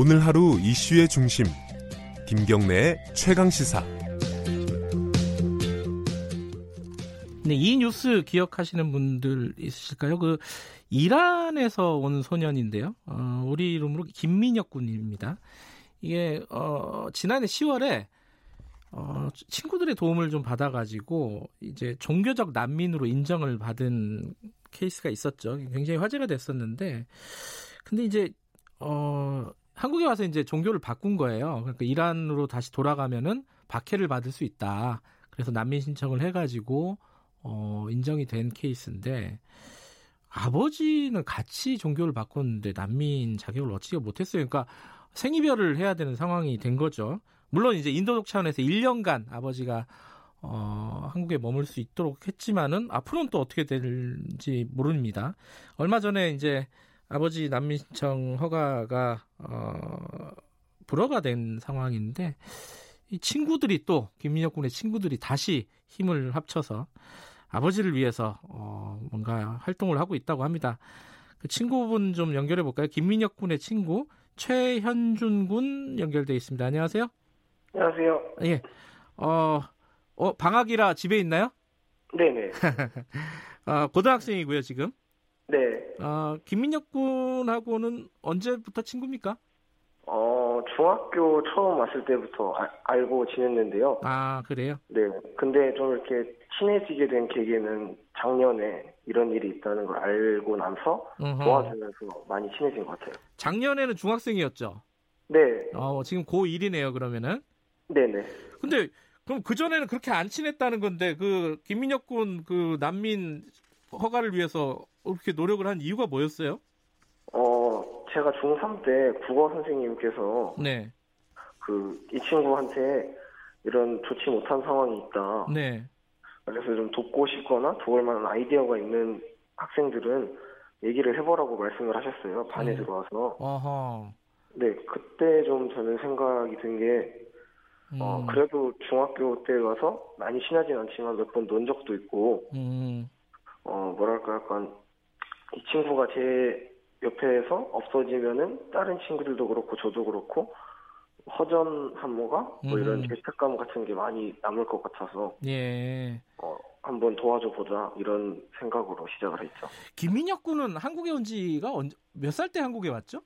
오늘 하루 이슈의 중심 김경래의 최강 시사. 네, 이 뉴스 기억하시는 분들 있으실까요? 그 이란에서 온 소년인데요. 어, 우리 이름으로 김민혁 군입니다. 이게 어, 지난해 10월에 어, 친구들의 도움을 좀 받아가지고 이제 종교적 난민으로 인정을 받은 케이스가 있었죠. 굉장히 화제가 됐었는데, 근데 이제 어, 한국에 와서 이제 종교를 바꾼 거예요. 그러니까 이란으로 다시 돌아가면은 박해를 받을 수 있다. 그래서 난민 신청을 해가지고 어, 인정이 된 케이스인데 아버지는 같이 종교를 바꿨는데 난민 자격을 얻지가 못했어요. 그러니까 생이별을 해야 되는 상황이 된 거죠. 물론 이제 인도적 차원에서 1년간 아버지가 어, 한국에 머물 수 있도록 했지만은 앞으로는 또 어떻게 될지 모릅니다. 얼마 전에 이제 아버지 난민 신청 허가가 어, 불허가 된 상황인데 이 친구들이 또 김민혁 군의 친구들이 다시 힘을 합쳐서 아버지를 위해서 어, 뭔가 활동을 하고 있다고 합니다. 그 친구분 좀 연결해 볼까요? 김민혁 군의 친구 최현준 군 연결돼 있습니다. 안녕하세요. 안녕하세요. 예. 어, 어 방학이라 집에 있나요? 네네. 아, 고등학생이고요, 지금. 네. 아, 김민혁 군하고는 언제부터 친구입니까? 어, 중학교 처음 왔을 때부터 아- 알고 지냈는데요. 아, 그래요? 네. 근데 좀 이렇게 친해지게 된 계기는 작년에 이런 일이 있다는 걸 알고 나서 어허. 도와주면서 많이 친해진 것 같아요. 작년에는 중학생이었죠. 네. 어, 지금 고1이네요, 그러면은. 네네. 근데 그럼 그 전에는 그렇게 안 친했다는 건데 그 김민혁 군 그 난민 허가를 위해서 그렇게 노력을 한 이유가 뭐였어요? 어, 제가 중3 때 국어 선생님께서 네, 그, 이 친구한테 이런 좋지 못한 상황이 있다. 네, 그래서 좀 돕고 싶거나 도울 만한 아이디어가 있는 학생들은 얘기를 해보라고 말씀을 하셨어요. 반에 네. 들어와서. 어허. 네, 그때 좀 저는 생각이 든 게, 음, 어, 그래도 중학교 때 가서 많이 친하진 않지만 몇 번 논 적도 있고, 음, 어, 뭐랄까, 약간, 이 친구가 제 옆에서 없어지면은 다른 친구들도 그렇고 저도 그렇고, 허전 한모가 뭐 이런 음. 죄책감 같은 게 많이 남을 것 같아서, 예. 어, 한번 도와줘 보자, 이런 생각으로 시작을 했죠. 김민혁 군은 한국에 온 지가 몇 살 때 한국에 왔죠?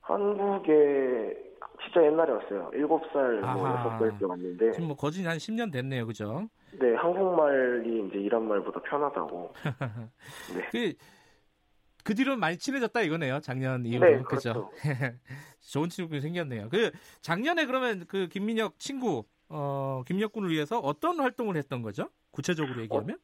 한국에 진짜 옛날에 왔어요. 7살, 뭐 아하. 6살 때 왔는데, 지금 뭐 거진 한 10년 됐네요, 그죠? 네, 한국말이 이제 이란 말보다 편하다고. 네. 그, 그 뒤로는 많이 친해졌다 이거네요, 작년 이후로. 네, 그죠? 그렇죠. 좋은 친구가 생겼네요. 그 작년에 그러면 그 김민혁 친구 어 김민혁 군을 위해서 어떤 활동을 했던 거죠? 구체적으로 얘기하면?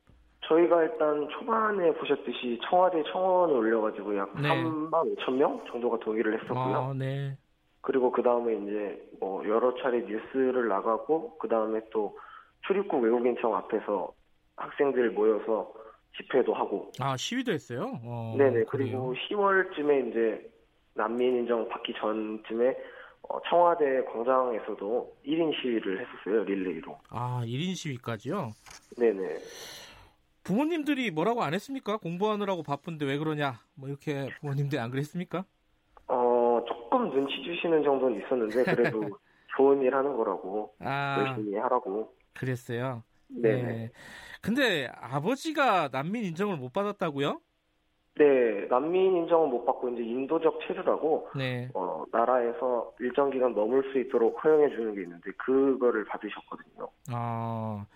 저희가 일단 초반에 보셨듯이 청와대 청원을 올려가지고 약 네. 3만 5천 명 정도가 동의를 했었고요. 어, 네. 그리고 그 다음에 이제 뭐 여러 차례 뉴스를 나가고 그 다음에 또 출입국 외국인청 앞에서 학생들 모여서 집회도 하고. 아 시위도 했어요. 어, 네네. 그래요? 그리고 10월쯤에 이제 난민 인정 받기 전쯤에 어, 청와대 광장에서도 1인 시위를 했었어요 릴레이로. 아 1인 시위까지요. 네네. 부모님들이 뭐라고 안 했습니까? 공부하느라고 바쁜데 왜 그러냐? 뭐 이렇게 부모님들 안 그랬습니까? 어, 조금 눈치 주시는 정도는 있었는데, 그래도 좋은 일 하는 거라고, 아 열심히 하라고. 그랬어요. 네. 근데 아버지가 난민 인정을 못 받았다고요? 네, 난민 인정은 못 받고, 이제 인도적 체류라고, 네. 어, 나라에서 일정 기간 머물 수 있도록 허용해 주는 게 있는데, 그거를 받으셨거든요. 아,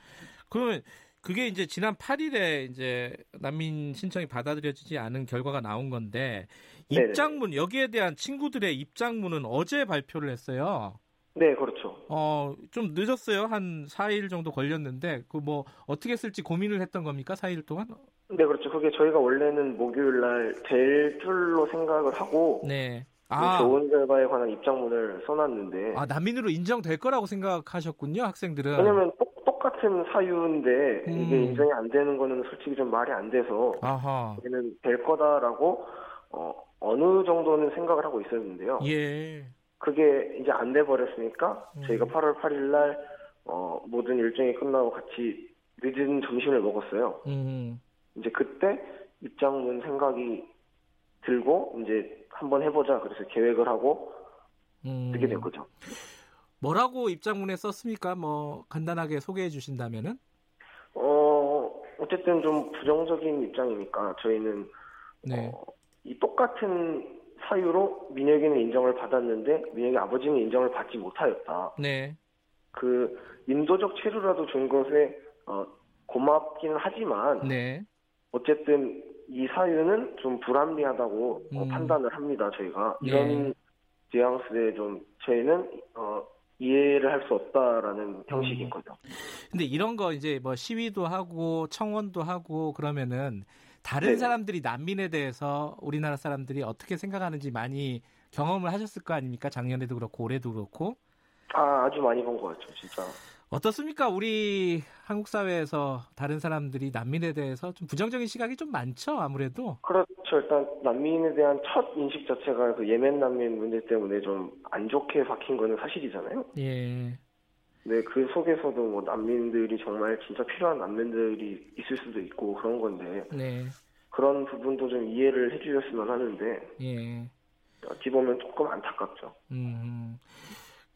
그러면 그게 이제 지난 8일에 이제 난민 신청이 받아들여지지 않은 결과가 나온 건데 네네. 입장문 여기에 대한 친구들의 입장문은 어제 발표를 했어요. 네, 그렇죠. 어, 좀 늦었어요. 한 4일 정도 걸렸는데 그 뭐 어떻게 쓸지 고민을 했던 겁니까? 4일 동안? 네, 그렇죠. 그게 저희가 원래는 목요일 날 될 줄로 생각을 하고, 네. 그 아, 좋은 결과에 관한 입장문을 써놨는데, 아 난민으로 인정될 거라고 생각하셨군요, 학생들은. 왜냐면 똑, 똑같은 사유인데, 이게 음. 인정이 안 되는 거는 솔직히 좀 말이 안 돼서, 아하. 얘는 될 거다라고 어, 어느 정도는 생각을 하고 있었는데요. 예. 그게 이제 안 돼 버렸으니까 음. 저희가 8월 8일 날 어, 모든 일정이 끝나고 같이 늦은 점심을 먹었어요. 음. 이제 그때 입장문 생각이 들고 이제 한번 해보자 그래서 계획을 하고 음, 쓰게 된 거죠. 뭐라고 입장문에 썼습니까? 뭐 간단하게 소개해 주신다면은? 어 어쨌든 좀 부정적인 입장이니까 저희는 네. 어, 이 똑같은 사유로 민혁이는 인정을 받았는데 민혁이 아버지는 인정을 받지 못하였다. 네. 그 인도적 체류라도 준 것에 어, 고맙기는 하지만 네. 어쨌든 이 사유는 좀 불합리하다고 어, 음. 판단을 합니다. 저희가 이런 네. 뉘앙스에 좀 저희는 어, 이해를 할 수 없다라는 형식인 음. 거죠. 근데 이런 거 이제 뭐 시위도 하고 청원도 하고 그러면은 다른 네. 사람들이 난민에 대해서 우리나라 사람들이 어떻게 생각하는지 많이 경험을 하셨을 거 아닙니까? 작년에도 그렇고 올해도 그렇고. 아, 아주 많이 본 것 같죠, 진짜. 어떻습니까? 우리 한국 사회에서 다른 사람들이 난민에 대해서 좀 부정적인 시각이 좀 많죠, 아무래도. 그렇죠. 일단 난민에 대한 첫 인식 자체가 그 예멘 난민 문제 때문에 좀 안 좋게 박힌 거는 사실이잖아요. 예. 네, 그 속에서도 뭐 난민들이 정말 진짜 필요한 난민들이 있을 수도 있고 그런 건데. 네. 그런 부분도 좀 이해를 해주셨으면 하는데. 예. 어찌 보면 조금 안타깝죠. 음.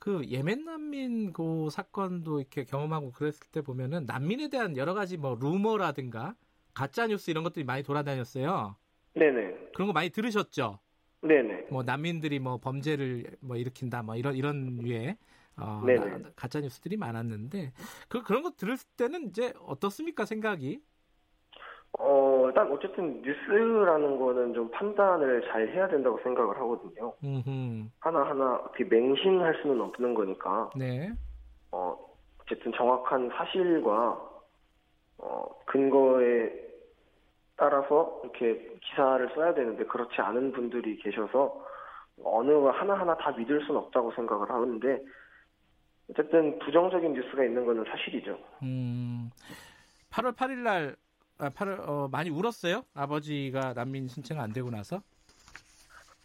그 예멘 난민 그 사건도 이렇게 경험하고 그랬을 때 보면은 난민에 대한 여러 가지 뭐 루머라든가 가짜 뉴스 이런 것들이 많이 돌아다녔어요. 네네. 그런 거 많이 들으셨죠? 네네. 뭐 난민들이 뭐 범죄를 뭐 일으킨다 뭐 이런 이런 류의 어, 가짜 뉴스들이 많았는데 그 그런 거 들을 때는 이제 어떻습니까 생각이? 어, 일단 어쨌든 뉴스라는 거는 좀 판단을 잘 해야 된다고 생각을 하거든요. 음흠. 하나하나 어떻게 맹신할 수는 없는 거니까. 네. 어, 어쨌든 정확한 사실과 어, 근거에 따라서 이렇게 기사를 써야 되는데 그렇지 않은 분들이 계셔서 어느 하나하나 다 믿을 수는 없다고 생각을 하는데 어쨌든 부정적인 뉴스가 있는 거는 사실이죠. 음. 8월 8일 날 아, 8월, 어, 많이 울었어요? 아버지가 난민 신청 안 되고 나서?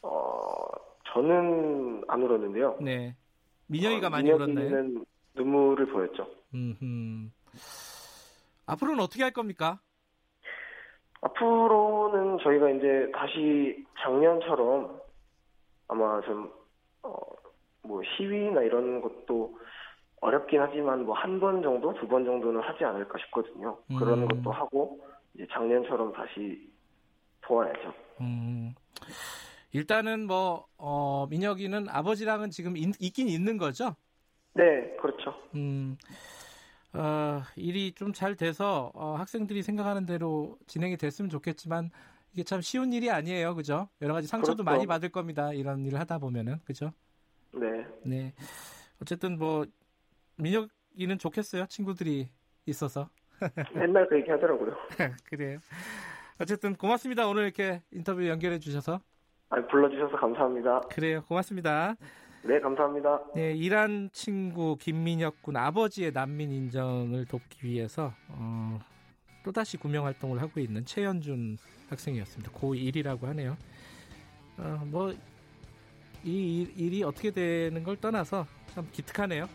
어, 저는 안 울었는데요. 네. 민영이가 어, 많이 울었나요? 눈물을 보였죠. 음. 앞으로는 어떻게 할 겁니까? 앞으로는 저희가 이제 다시 작년처럼 아마 좀, 어, 뭐 시위나 이런 것도 어렵긴 하지만 뭐 한 번 정도, 두 번 정도는 하지 않을까 싶거든요. 음. 그런 것도 하고 이제 작년처럼 다시 도와야죠. 음. 일단은 뭐 어, 민혁이는 아버지랑은 지금 있, 있긴 있는 거죠? 네, 그렇죠. 음. 어, 일이 좀 잘 돼서 어, 학생들이 생각하는 대로 진행이 됐으면 좋겠지만 이게 참 쉬운 일이 아니에요, 그죠? 여러 가지 상처도 그렇죠. 많이 받을 겁니다. 이런 일을 하다 보면은, 그죠? 네. 네. 어쨌든 뭐 민혁이는 좋겠어요. 친구들이 있어서. 맨날 그 얘기 하더라고요. 그래요. 어쨌든 고맙습니다. 오늘 이렇게 인터뷰 연결해 주셔서. 아, 불러주셔서 감사합니다. 그래요. 고맙습니다. 네, 감사합니다. 네, 이란 친구 김민혁 군 아버지의 난민 인정을 돕기 위해서 어, 또다시 구명 활동을 하고 있는 최현준 학생이었습니다. 고1이라고 하네요. 어, 뭐, 이 일이 어떻게 되는 걸 떠나서 참 기특하네요.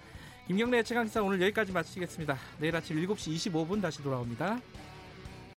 김경래 최강기사 오늘 여기까지 마치겠습니다. 내일 아침 7시 25분 다시 돌아옵니다.